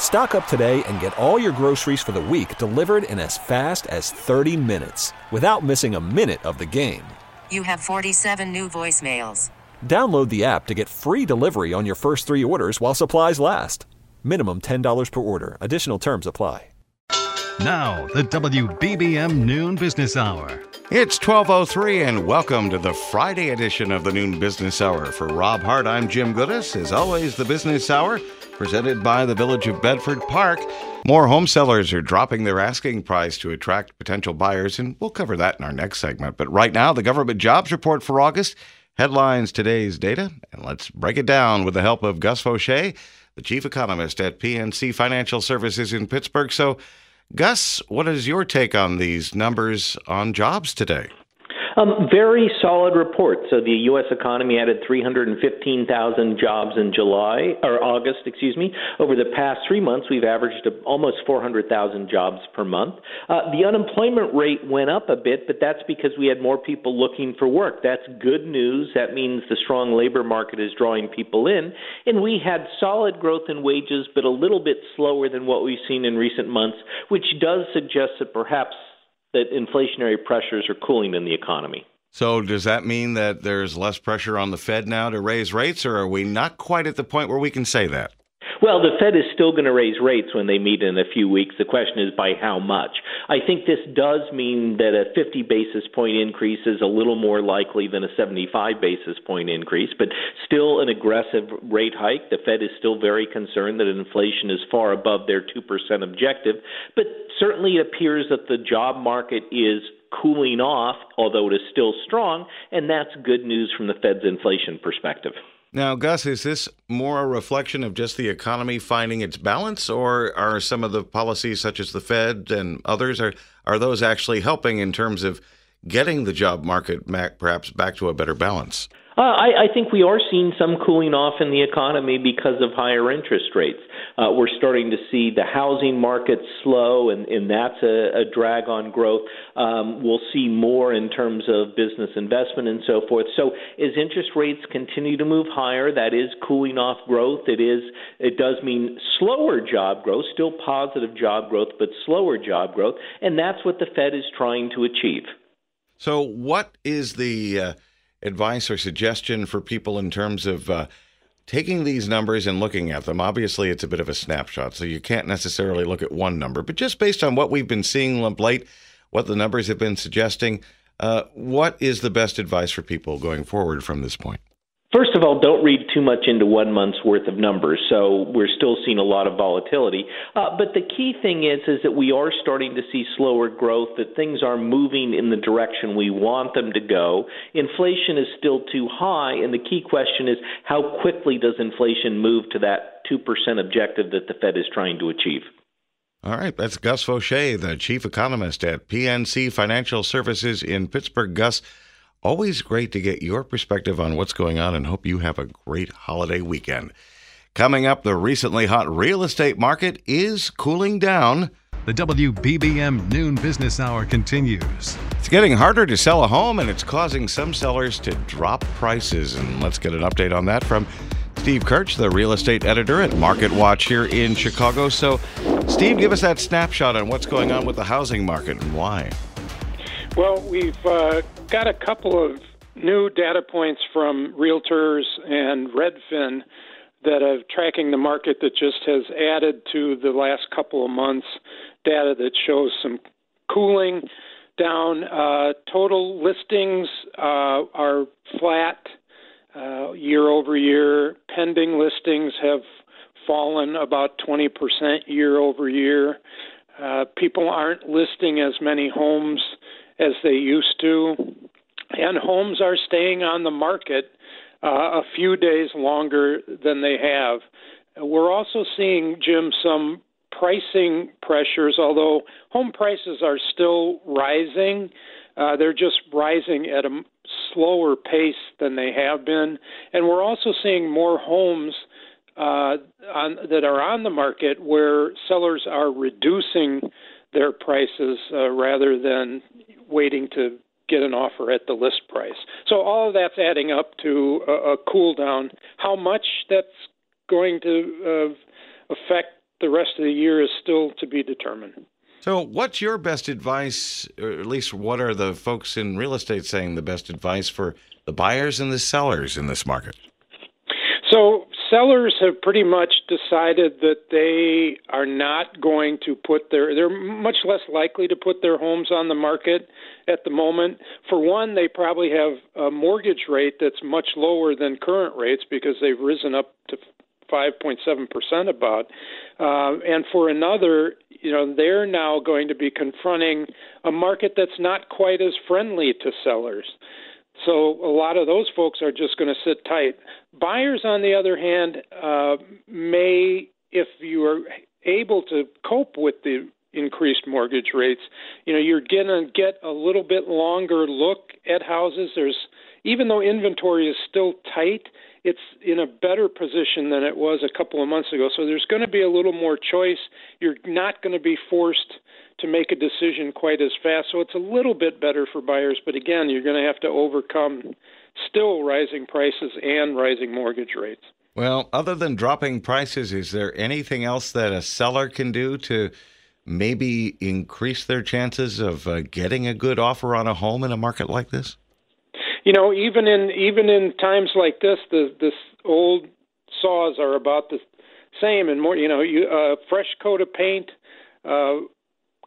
Stock up today and get all your groceries for the week delivered in as fast as 30 minutes without missing a minute of the game. You have 47 new voicemails. Download the app to get free delivery on your first three orders while supplies last. Minimum $10 per order. Additional terms apply. Now, the WBBM Noon Business Hour. It's 1203 and welcome to the Friday edition of the Noon Business Hour. For Rob Hart, I'm Jim Goodis. As always, the Business Hour presented by the Village of Bedford Park. More home sellers are dropping their asking price to attract potential buyers, and we'll cover that in our next segment. But right now, the government jobs report for August headlines today's data, and let's break it down with the help of Gus Faucher, the chief economist at PNC Financial Services in Pittsburgh. So, Gus, what is your take on these numbers on jobs today? Um, very solid report. So the U.S. economy added 315,000 jobs in July or August, excuse me. Over the past three months, we've averaged almost 400,000 jobs per month. Uh, the unemployment rate went up a bit, but that's because we had more people looking for work. That's good news. That means the strong labor market is drawing people in, and we had solid growth in wages, but a little bit slower than what we've seen in recent months, which does suggest that perhaps that inflationary pressures are cooling in the economy. So, does that mean that there's less pressure on the Fed now to raise rates, or are we not quite at the point where we can say that? Well, the Fed is still going to raise rates when they meet in a few weeks. The question is by how much. I think this does mean that a 50 basis point increase is a little more likely than a 75 basis point increase, but still an aggressive rate hike. The Fed is still very concerned that inflation is far above their 2% objective, but certainly it appears that the job market is cooling off, although it is still strong, and that's good news from the Fed's inflation perspective. Now, Gus, is this more a reflection of just the economy finding its balance, or are some of the policies, such as the Fed and others, are are those actually helping in terms of getting the job market perhaps back to a better balance? Uh, I, I think we are seeing some cooling off in the economy because of higher interest rates. Uh, we're starting to see the housing market slow, and, and that's a, a drag on growth. Um, we'll see more in terms of business investment and so forth. So, as interest rates continue to move higher, that is cooling off growth. It is. It does mean slower job growth, still positive job growth, but slower job growth, and that's what the Fed is trying to achieve. So, what is the uh advice or suggestion for people in terms of uh, taking these numbers and looking at them? Obviously, it's a bit of a snapshot, so you can't necessarily look at one number, but just based on what we've been seeing late, what the numbers have been suggesting, uh, what is the best advice for people going forward from this point? First of all, don't read too much into one month's worth of numbers. So we're still seeing a lot of volatility. Uh, but the key thing is, is that we are starting to see slower growth. That things are moving in the direction we want them to go. Inflation is still too high, and the key question is, how quickly does inflation move to that two percent objective that the Fed is trying to achieve? All right, that's Gus Faucher, the chief economist at PNC Financial Services in Pittsburgh. Gus. Always great to get your perspective on what's going on and hope you have a great holiday weekend. Coming up, the recently hot real estate market is cooling down. The WBBM Noon Business Hour continues. It's getting harder to sell a home and it's causing some sellers to drop prices. And let's get an update on that from Steve Kerch, the real estate editor at Market Watch here in Chicago. So, Steve, give us that snapshot on what's going on with the housing market and why. Well, we've uh, got a couple of new data points from realtors and Redfin that are tracking the market that just has added to the last couple of months data that shows some cooling down. Uh, total listings uh, are flat uh, year over year. Pending listings have fallen about 20% year over year. Uh, people aren't listing as many homes as they used to, and homes are staying on the market uh, a few days longer than they have. We're also seeing, Jim, some pricing pressures, although home prices are still rising. Uh, they're just rising at a slower pace than they have been, and we're also seeing more homes uh, on, that are on the market where sellers are reducing their prices uh, rather than waiting to get an offer at the list price. So all of that's adding up to a, a cool down. How much that's going to uh, affect the rest of the year is still to be determined. So, what's your best advice, or at least what are the folks in real estate saying the best advice for the buyers and the sellers in this market? So, sellers have pretty much decided that they are not going to put their, they're much less likely to put their homes on the market at the moment. For one, they probably have a mortgage rate that's much lower than current rates because they've risen up to 5.7% about. Uh, and for another, you know, they're now going to be confronting a market that's not quite as friendly to sellers. So a lot of those folks are just going to sit tight. Buyers, on the other hand, uh, may, if you are able to cope with the increased mortgage rates, you know, you're going to get a little bit longer look at houses. There's even though inventory is still tight, it's in a better position than it was a couple of months ago. So there's going to be a little more choice. You're not going to be forced to make a decision quite as fast. So it's a little bit better for buyers, but again, you're going to have to overcome still rising prices and rising mortgage rates. Well, other than dropping prices, is there anything else that a seller can do to maybe increase their chances of uh, getting a good offer on a home in a market like this? you know, even in even in times like this, the this old saws are about the same and more. You know, you uh, fresh coat of paint, uh,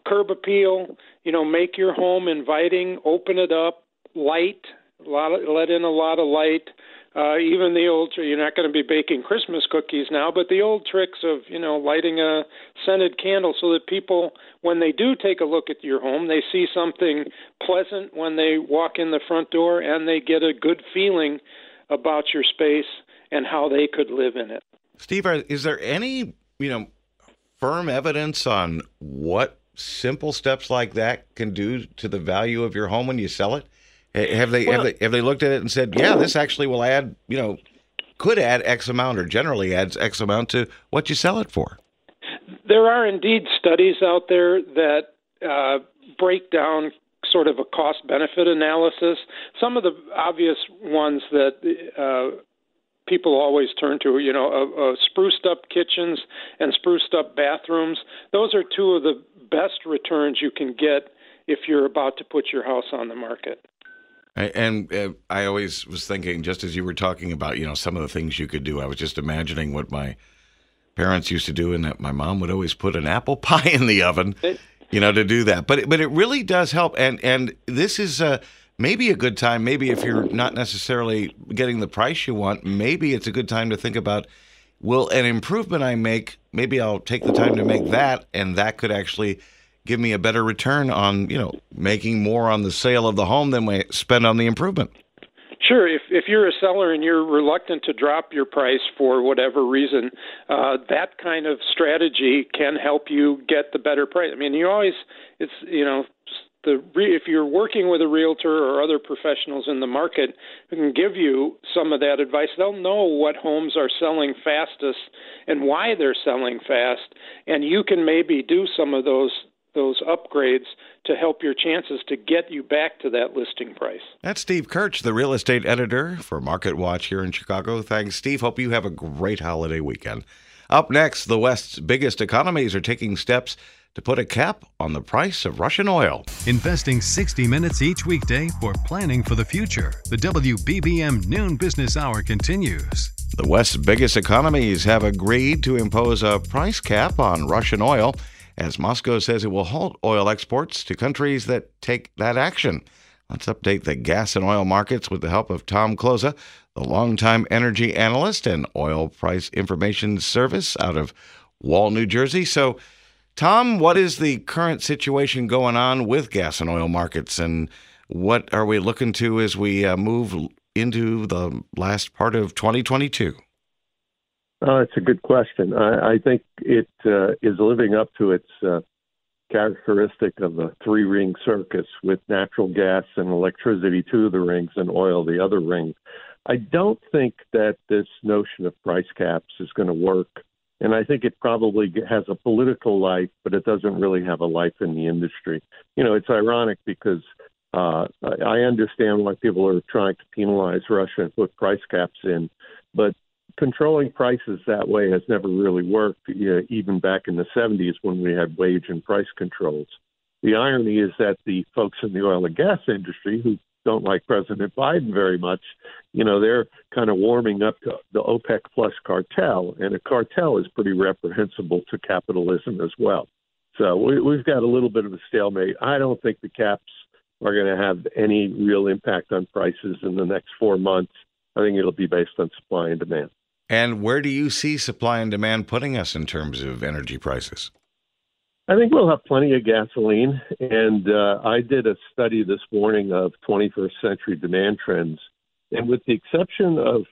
curb appeal. You know, make your home inviting, open it up, light, a lot of, let in a lot of light. Uh, even the old, you're not going to be baking Christmas cookies now, but the old tricks of, you know, lighting a scented candle so that people, when they do take a look at your home, they see something pleasant when they walk in the front door and they get a good feeling about your space and how they could live in it. Steve, is there any, you know, firm evidence on what simple steps like that can do to the value of your home when you sell it? Have they well, have they have they looked at it and said, yeah, this actually will add, you know, could add X amount or generally adds X amount to what you sell it for? There are indeed studies out there that uh, break down sort of a cost benefit analysis. Some of the obvious ones that uh, people always turn to, you know, uh, uh, spruced up kitchens and spruced up bathrooms. Those are two of the best returns you can get if you're about to put your house on the market. And uh, I always was thinking, just as you were talking about, you know, some of the things you could do, I was just imagining what my parents used to do, and that my mom would always put an apple pie in the oven, you know, to do that. But but it really does help, and and this is uh, maybe a good time. Maybe if you're not necessarily getting the price you want, maybe it's a good time to think about. Will an improvement I make, maybe I'll take the time to make that, and that could actually give me a better return on, you know, making more on the sale of the home than we spend on the improvement. Sure. If if you're a seller and you're reluctant to drop your price for whatever reason, uh, that kind of strategy can help you get the better price. I mean, you always it's you know the if you're working with a realtor or other professionals in the market who can give you some of that advice, they'll know what homes are selling fastest and why they're selling fast, and you can maybe do some of those those upgrades to help your chances to get you back to that listing price. That's Steve Kerch, the real estate editor for Market Watch here in Chicago. Thanks, Steve. Hope you have a great holiday weekend. Up next, the West's biggest economies are taking steps to put a cap on the price of Russian oil. Investing 60 minutes each weekday for planning for the future. The WBBM Noon Business Hour continues. The West's biggest economies have agreed to impose a price cap on Russian oil as Moscow says it will halt oil exports to countries that take that action. Let's update the gas and oil markets with the help of Tom Kloza, the longtime energy analyst and oil price information service out of Wall, New Jersey. So, Tom, what is the current situation going on with gas and oil markets, and what are we looking to as we uh, move into the last part of 2022? Oh, it's a good question. I, I think it uh, is living up to its uh, characteristic of a three ring circus with natural gas and electricity two of the rings and oil the other ring. I don't think that this notion of price caps is going to work. And I think it probably has a political life, but it doesn't really have a life in the industry. You know, it's ironic because uh, I understand why people are trying to penalize Russia and put price caps in, but controlling prices that way has never really worked, you know, even back in the 70s when we had wage and price controls. The irony is that the folks in the oil and gas industry who don't like President Biden very much, you know, they're kind of warming up to the OPEC plus cartel, and a cartel is pretty reprehensible to capitalism as well. So we, we've got a little bit of a stalemate. I don't think the caps are going to have any real impact on prices in the next four months. I think it'll be based on supply and demand. And where do you see supply and demand putting us in terms of energy prices? I think we'll have plenty of gasoline. And uh, I did a study this morning of 21st century demand trends. And with the exception of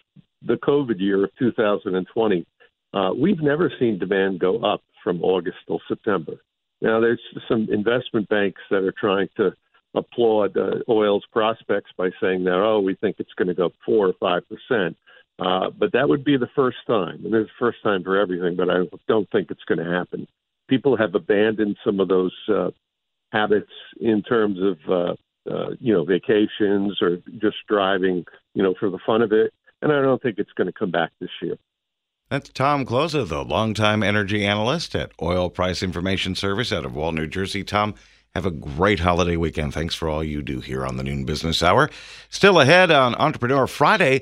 the COVID year of 2020, uh, we've never seen demand go up from August till September. Now, there's some investment banks that are trying to applaud uh, oil's prospects by saying that, oh, we think it's going to go up four or five percent. Uh, but that would be the first time, and it's the first time for everything. But I don't think it's going to happen. People have abandoned some of those uh, habits in terms of uh, uh, you know vacations or just driving, you know, for the fun of it. And I don't think it's going to come back this year. That's Tom Kloza, the longtime energy analyst at Oil Price Information Service out of Wall, New Jersey. Tom, have a great holiday weekend. Thanks for all you do here on the Noon Business Hour. Still ahead on Entrepreneur Friday,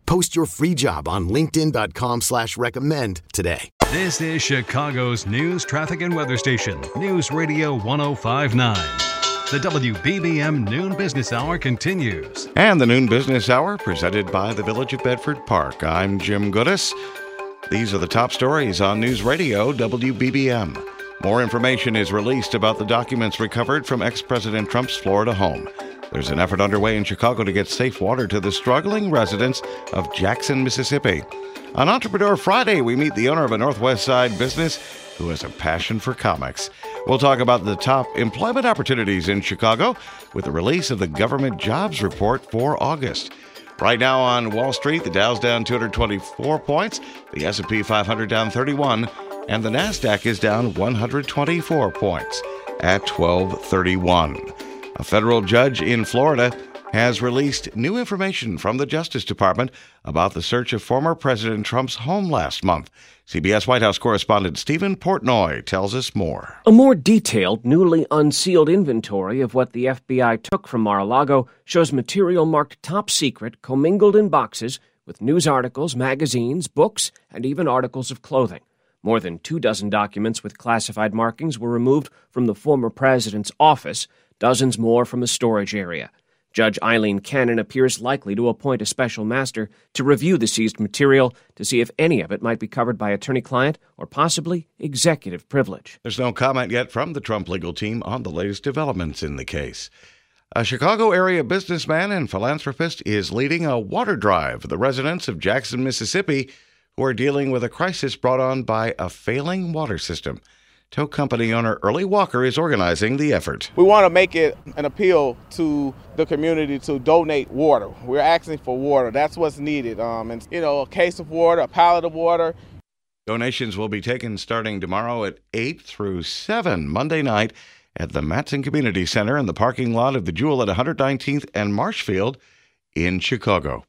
Post your free job on LinkedIn.com slash recommend today. This is Chicago's news, traffic, and weather station, News Radio 1059. The WBBM Noon Business Hour continues. And the Noon Business Hour presented by the Village of Bedford Park. I'm Jim Goodis. These are the top stories on News Radio WBBM. More information is released about the documents recovered from ex President Trump's Florida home. There's an effort underway in Chicago to get safe water to the struggling residents of Jackson, Mississippi. On Entrepreneur Friday, we meet the owner of a Northwest Side business who has a passion for comics. We'll talk about the top employment opportunities in Chicago with the release of the government jobs report for August. Right now on Wall Street, the Dow's down 224 points, the S&P 500 down 31, and the Nasdaq is down 124 points at 1231. A federal judge in Florida has released new information from the Justice Department about the search of former President Trump's home last month. CBS White House correspondent Stephen Portnoy tells us more. A more detailed, newly unsealed inventory of what the FBI took from Mar a Lago shows material marked top secret commingled in boxes with news articles, magazines, books, and even articles of clothing. More than two dozen documents with classified markings were removed from the former president's office, dozens more from the storage area. Judge Aileen Cannon appears likely to appoint a special master to review the seized material to see if any of it might be covered by attorney client or possibly executive privilege. There's no comment yet from the Trump legal team on the latest developments in the case. A Chicago area businessman and philanthropist is leading a water drive for the residents of Jackson, Mississippi who are dealing with a crisis brought on by a failing water system. Tow company owner Early Walker is organizing the effort. We want to make it an appeal to the community to donate water. We're asking for water. That's what's needed. Um, and you know, a case of water, a pallet of water. Donations will be taken starting tomorrow at 8 through 7 Monday night at the Matson Community Center in the parking lot of the Jewel at 119th and Marshfield in Chicago.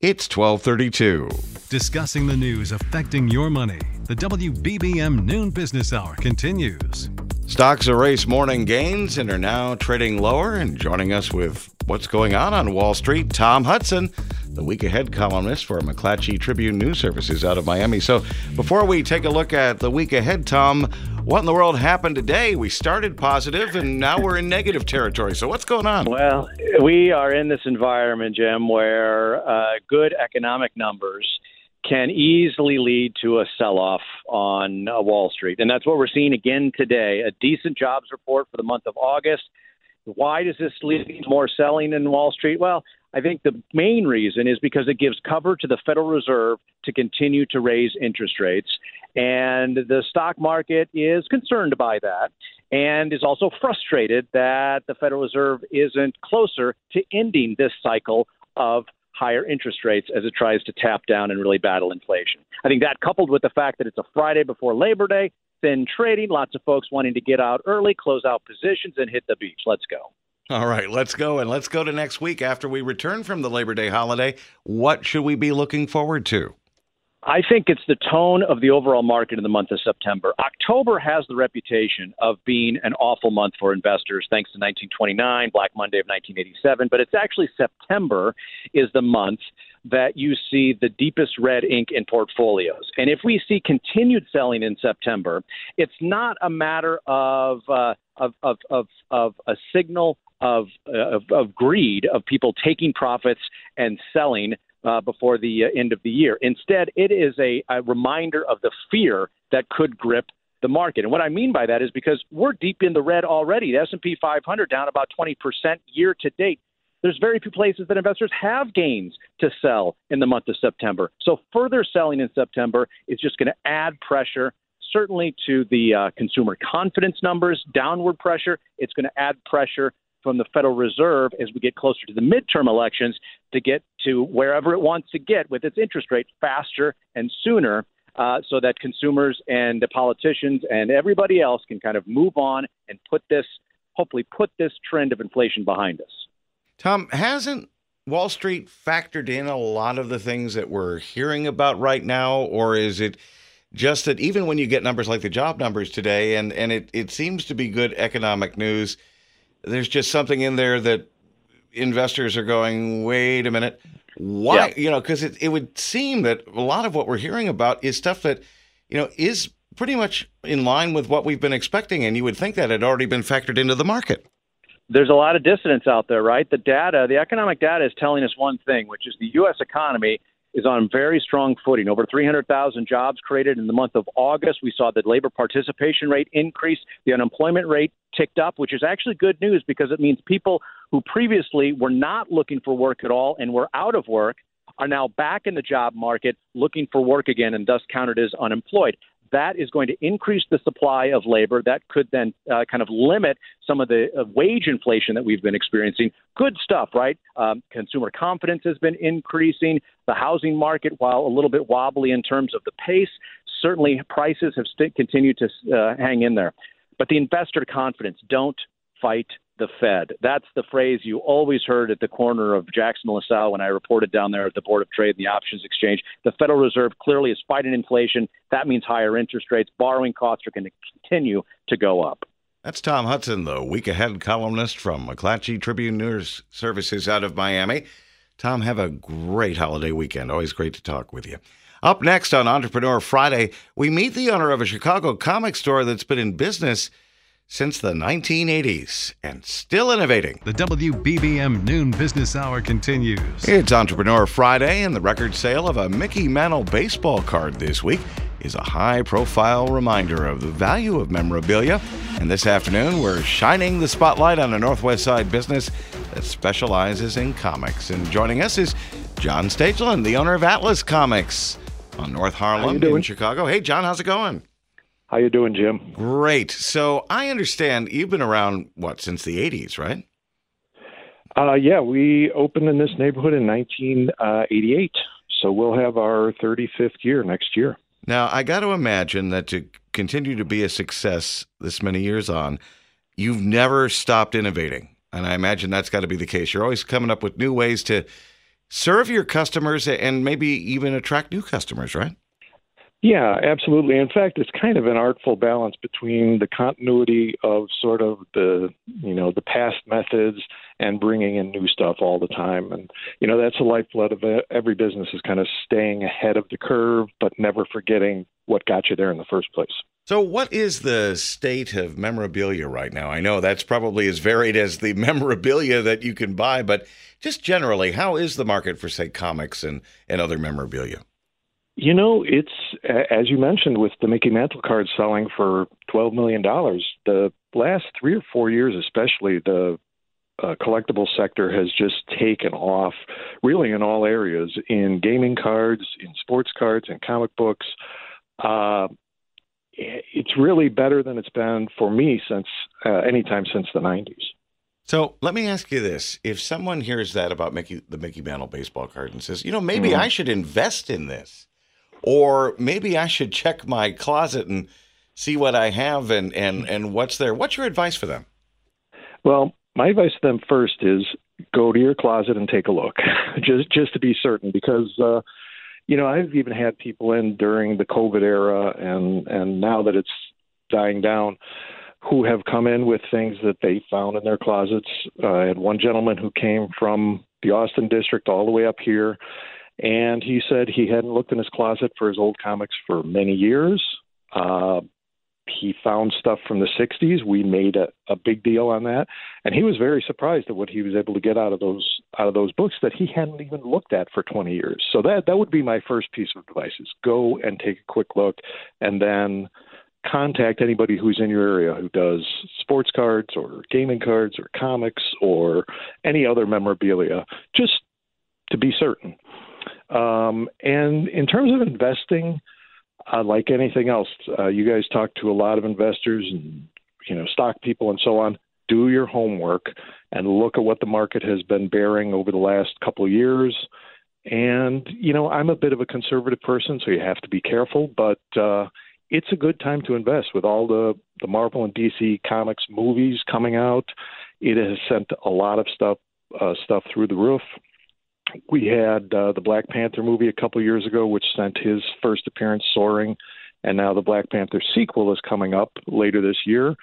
It's 1232. Discussing the news affecting your money. The WBBM Noon Business Hour continues. Stocks erase morning gains and are now trading lower. And joining us with what's going on on Wall Street, Tom Hudson, the week ahead columnist for McClatchy Tribune News Services out of Miami. So before we take a look at the week ahead, Tom, what in the world happened today? We started positive and now we're in negative territory. So what's going on? Well, we are in this environment, Jim, where uh, good economic numbers can easily lead to a sell off on uh, Wall Street. And that's what we're seeing again today. A decent jobs report for the month of August. Why does this lead to more selling in Wall Street? Well, I think the main reason is because it gives cover to the Federal Reserve to continue to raise interest rates. And the stock market is concerned by that and is also frustrated that the Federal Reserve isn't closer to ending this cycle of higher interest rates as it tries to tap down and really battle inflation. I think that coupled with the fact that it's a Friday before Labor Day, thin trading, lots of folks wanting to get out early, close out positions, and hit the beach. Let's go. All right, let's go. And let's go to next week after we return from the Labor Day holiday. What should we be looking forward to? I think it's the tone of the overall market in the month of September. October has the reputation of being an awful month for investors, thanks to 1929, Black Monday of 1987. But it's actually September is the month that you see the deepest red ink in portfolios. And if we see continued selling in September, it's not a matter of uh, of, of, of, of a signal of, of, of greed of people taking profits and selling uh, before the uh, end of the year. Instead, it is a, a reminder of the fear that could grip the market. And what I mean by that is because we're deep in the red already. The S&P 500 down about 20% year to date. There's very few places that investors have gains to sell in the month of September. So further selling in September is just going to add pressure certainly to the uh, consumer confidence numbers, downward pressure. It's going to add pressure from the Federal Reserve as we get closer to the midterm elections to get to wherever it wants to get with its interest rate faster and sooner. Uh, so that consumers and the politicians and everybody else can kind of move on and put this, hopefully, put this trend of inflation behind us. Tom, hasn't Wall Street factored in a lot of the things that we're hearing about right now, or is it just that even when you get numbers like the job numbers today, and, and it, it seems to be good economic news, there's just something in there that investors are going, wait a minute, why? Yeah. You know, because it, it would seem that a lot of what we're hearing about is stuff that, you know, is pretty much in line with what we've been expecting. And you would think that had already been factored into the market. There's a lot of dissonance out there, right? The data, the economic data is telling us one thing, which is the U.S. economy is on very strong footing. Over 300,000 jobs created in the month of August. We saw the labor participation rate increase. The unemployment rate ticked up, which is actually good news because it means people who previously were not looking for work at all and were out of work are now back in the job market looking for work again and thus counted as unemployed that is going to increase the supply of labor. That could then uh, kind of limit some of the uh, wage inflation that we've been experiencing. Good stuff, right? Um, consumer confidence has been increasing. The housing market, while a little bit wobbly in terms of the pace, certainly prices have st- continued to uh, hang in there. But the investor confidence, don't fight the Fed. That's the phrase you always heard at the corner of Jackson and LaSalle when I reported down there at the Board of Trade and the Options Exchange. The Federal Reserve clearly is fighting inflation. That means higher interest rates. Borrowing costs are going to continue to go up. That's Tom Hudson, the week ahead columnist from McClatchy Tribune News Services out of Miami. Tom, have a great holiday weekend. Always great to talk with you. Up next on Entrepreneur Friday, we meet the owner of a Chicago comic store that's been in business since the 1980s and still innovating. The WBBM Noon Business Hour continues. It's Entrepreneur Friday, and the record sale of a Mickey Mantle baseball card this week is a high profile reminder of the value of memorabilia. And this afternoon, we're shining the spotlight on a Northwest Side business that specializes in comics. And joining us is John Stageland, the owner of Atlas Comics on North Harlem in Chicago. Hey, John, how's it going? How you doing, Jim? Great. So I understand you've been around what since the '80s, right? Uh, yeah, we opened in this neighborhood in 1988, so we'll have our 35th year next year. Now I got to imagine that to continue to be a success this many years on, you've never stopped innovating, and I imagine that's got to be the case. You're always coming up with new ways to serve your customers and maybe even attract new customers, right? Yeah, absolutely. In fact, it's kind of an artful balance between the continuity of sort of the, you know, the past methods and bringing in new stuff all the time. And, you know, that's the lifeblood of every business is kind of staying ahead of the curve, but never forgetting what got you there in the first place. So, what is the state of memorabilia right now? I know that's probably as varied as the memorabilia that you can buy, but just generally, how is the market for, say, comics and, and other memorabilia? You know, it's as you mentioned with the Mickey Mantle card selling for twelve million dollars. The last three or four years, especially, the uh, collectible sector has just taken off, really in all areas, in gaming cards, in sports cards, in comic books. Uh, it's really better than it's been for me since uh, any time since the '90s. So let me ask you this: If someone hears that about Mickey, the Mickey Mantle baseball card, and says, "You know, maybe mm-hmm. I should invest in this," or maybe I should check my closet and see what I have and and and what's there. What's your advice for them? Well, my advice to them first is go to your closet and take a look, just just to be certain, because uh, you know I've even had people in during the COVID era, and and now that it's dying down, who have come in with things that they found in their closets. Uh, I had one gentleman who came from the Austin district all the way up here and he said he hadn't looked in his closet for his old comics for many years. Uh, he found stuff from the 60s. We made a, a big deal on that, and he was very surprised at what he was able to get out of those out of those books that he hadn't even looked at for 20 years. So that that would be my first piece of advice: is go and take a quick look, and then contact anybody who's in your area who does sports cards or gaming cards or comics or any other memorabilia, just to be certain. Um, and in terms of investing, uh, like anything else, uh, you guys talk to a lot of investors and you know stock people and so on. Do your homework and look at what the market has been bearing over the last couple of years. And you know, I'm a bit of a conservative person, so you have to be careful. But uh, it's a good time to invest with all the the Marvel and DC comics movies coming out. It has sent a lot of stuff uh, stuff through the roof we had uh, the Black Panther movie a couple years ago, which sent his first appearance soaring, and now the Black Panther sequel is coming up later this year,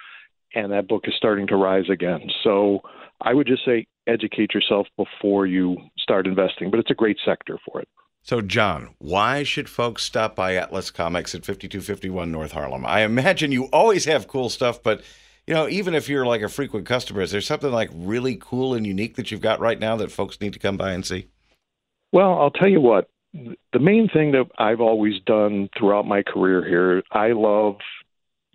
and that book is starting to rise again. So I would just say educate yourself before you start investing, but it's a great sector for it. So, John, why should folks stop by Atlas Comics at 5251 North Harlem? I imagine you always have cool stuff, but you know, even if you're like a frequent customer, is there something like really cool and unique that you've got right now that folks need to come by and see? Well, I'll tell you what. The main thing that I've always done throughout my career here, I love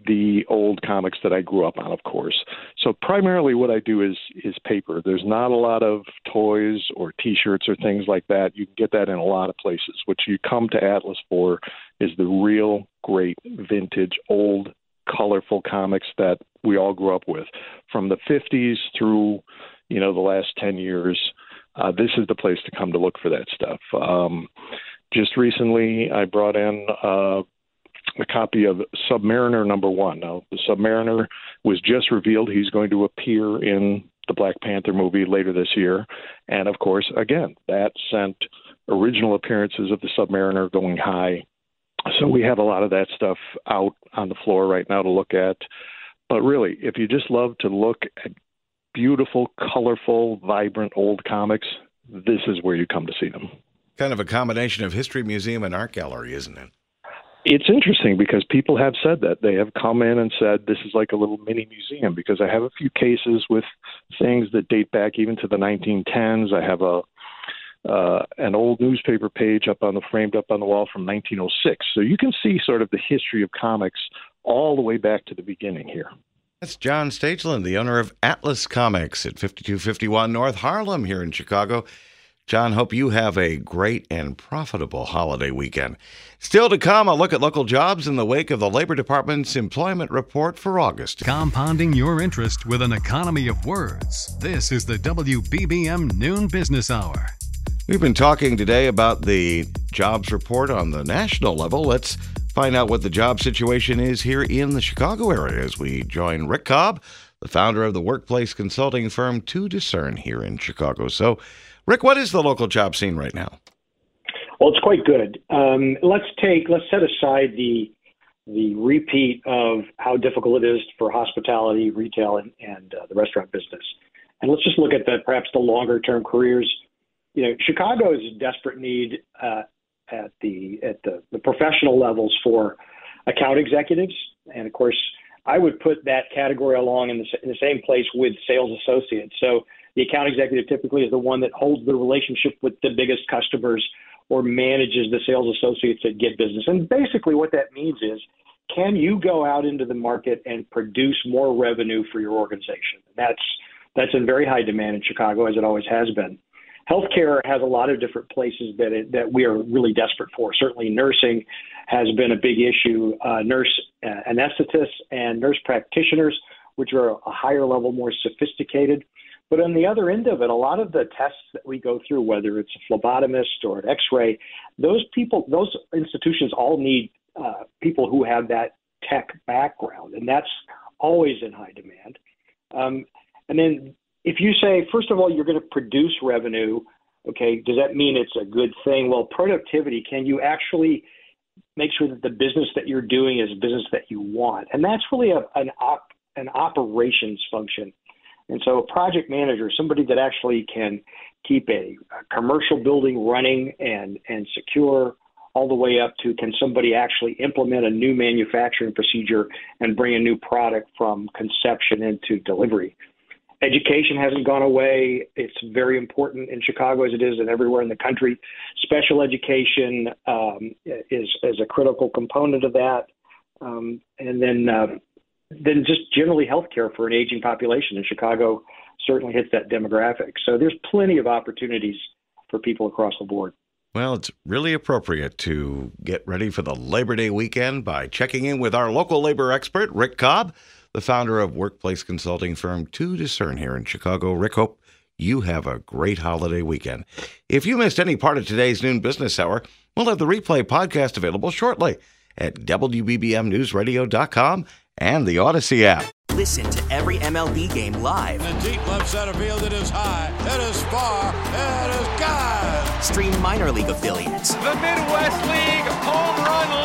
the old comics that I grew up on, of course. So primarily what I do is is paper. There's not a lot of toys or t-shirts or things like that. You can get that in a lot of places. What you come to Atlas for is the real great vintage old colorful comics that we all grew up with from the 50s through, you know, the last 10 years uh, this is the place to come to look for that stuff. Um, just recently, I brought in uh, a copy of Submariner number one. Now, the Submariner was just revealed. He's going to appear in the Black Panther movie later this year. And of course, again, that sent original appearances of the Submariner going high. So we have a lot of that stuff out on the floor right now to look at. But really, if you just love to look at beautiful, colorful, vibrant old comics, this is where you come to see them. Kind of a combination of history museum and art gallery, isn't it? It's interesting because people have said that. They have come in and said this is like a little mini museum because I have a few cases with things that date back even to the 1910s. I have a uh, an old newspaper page up on the framed up on the wall from 1906. So you can see sort of the history of comics all the way back to the beginning here. That's John Stageland, the owner of Atlas Comics at 5251 North Harlem here in Chicago. John, hope you have a great and profitable holiday weekend. Still to come, a look at local jobs in the wake of the Labor Department's employment report for August. Compounding your interest with an economy of words. This is the WBBM Noon Business Hour. We've been talking today about the jobs report on the national level. Let's Find out what the job situation is here in the Chicago area as we join Rick Cobb, the founder of the workplace consulting firm To Discern here in Chicago. So, Rick, what is the local job scene right now? Well, it's quite good. Um, let's take let's set aside the the repeat of how difficult it is for hospitality, retail, and, and uh, the restaurant business, and let's just look at the perhaps the longer term careers. You know, Chicago in desperate need uh, at the at the, the professional levels for account executives, and of course, I would put that category along in the, in the same place with sales associates. So the account executive typically is the one that holds the relationship with the biggest customers or manages the sales associates that get business. And basically, what that means is can you go out into the market and produce more revenue for your organization? That's that's in very high demand in Chicago, as it always has been. Healthcare has a lot of different places that it, that we are really desperate for. Certainly, nursing has been a big issue. Uh, nurse uh, anesthetists and nurse practitioners, which are a higher level, more sophisticated. But on the other end of it, a lot of the tests that we go through, whether it's a phlebotomist or an X-ray, those people, those institutions all need uh, people who have that tech background, and that's always in high demand. Um, and then if you say, first of all, you're going to produce revenue, okay, does that mean it's a good thing? Well, productivity, can you actually make sure that the business that you're doing is business that you want? And that's really a, an, op, an operations function. And so a project manager, somebody that actually can keep a, a commercial building running and, and secure all the way up to can somebody actually implement a new manufacturing procedure and bring a new product from conception into delivery. Education hasn't gone away. It's very important in Chicago as it is and everywhere in the country. Special education um, is is a critical component of that, um, and then uh, then just generally healthcare for an aging population in Chicago certainly hits that demographic. So there's plenty of opportunities for people across the board. Well, it's really appropriate to get ready for the Labor Day weekend by checking in with our local labor expert, Rick Cobb the founder of workplace consulting firm To Discern here in Chicago. Rick, hope you have a great holiday weekend. If you missed any part of today's noon business hour, we'll have the replay podcast available shortly at WBBMNewsRadio.com and the Audacy app. Listen to every MLB game live. In the deep left center field, it is high, it is far, it is God. Stream minor league affiliates. The Midwest League home run leader. And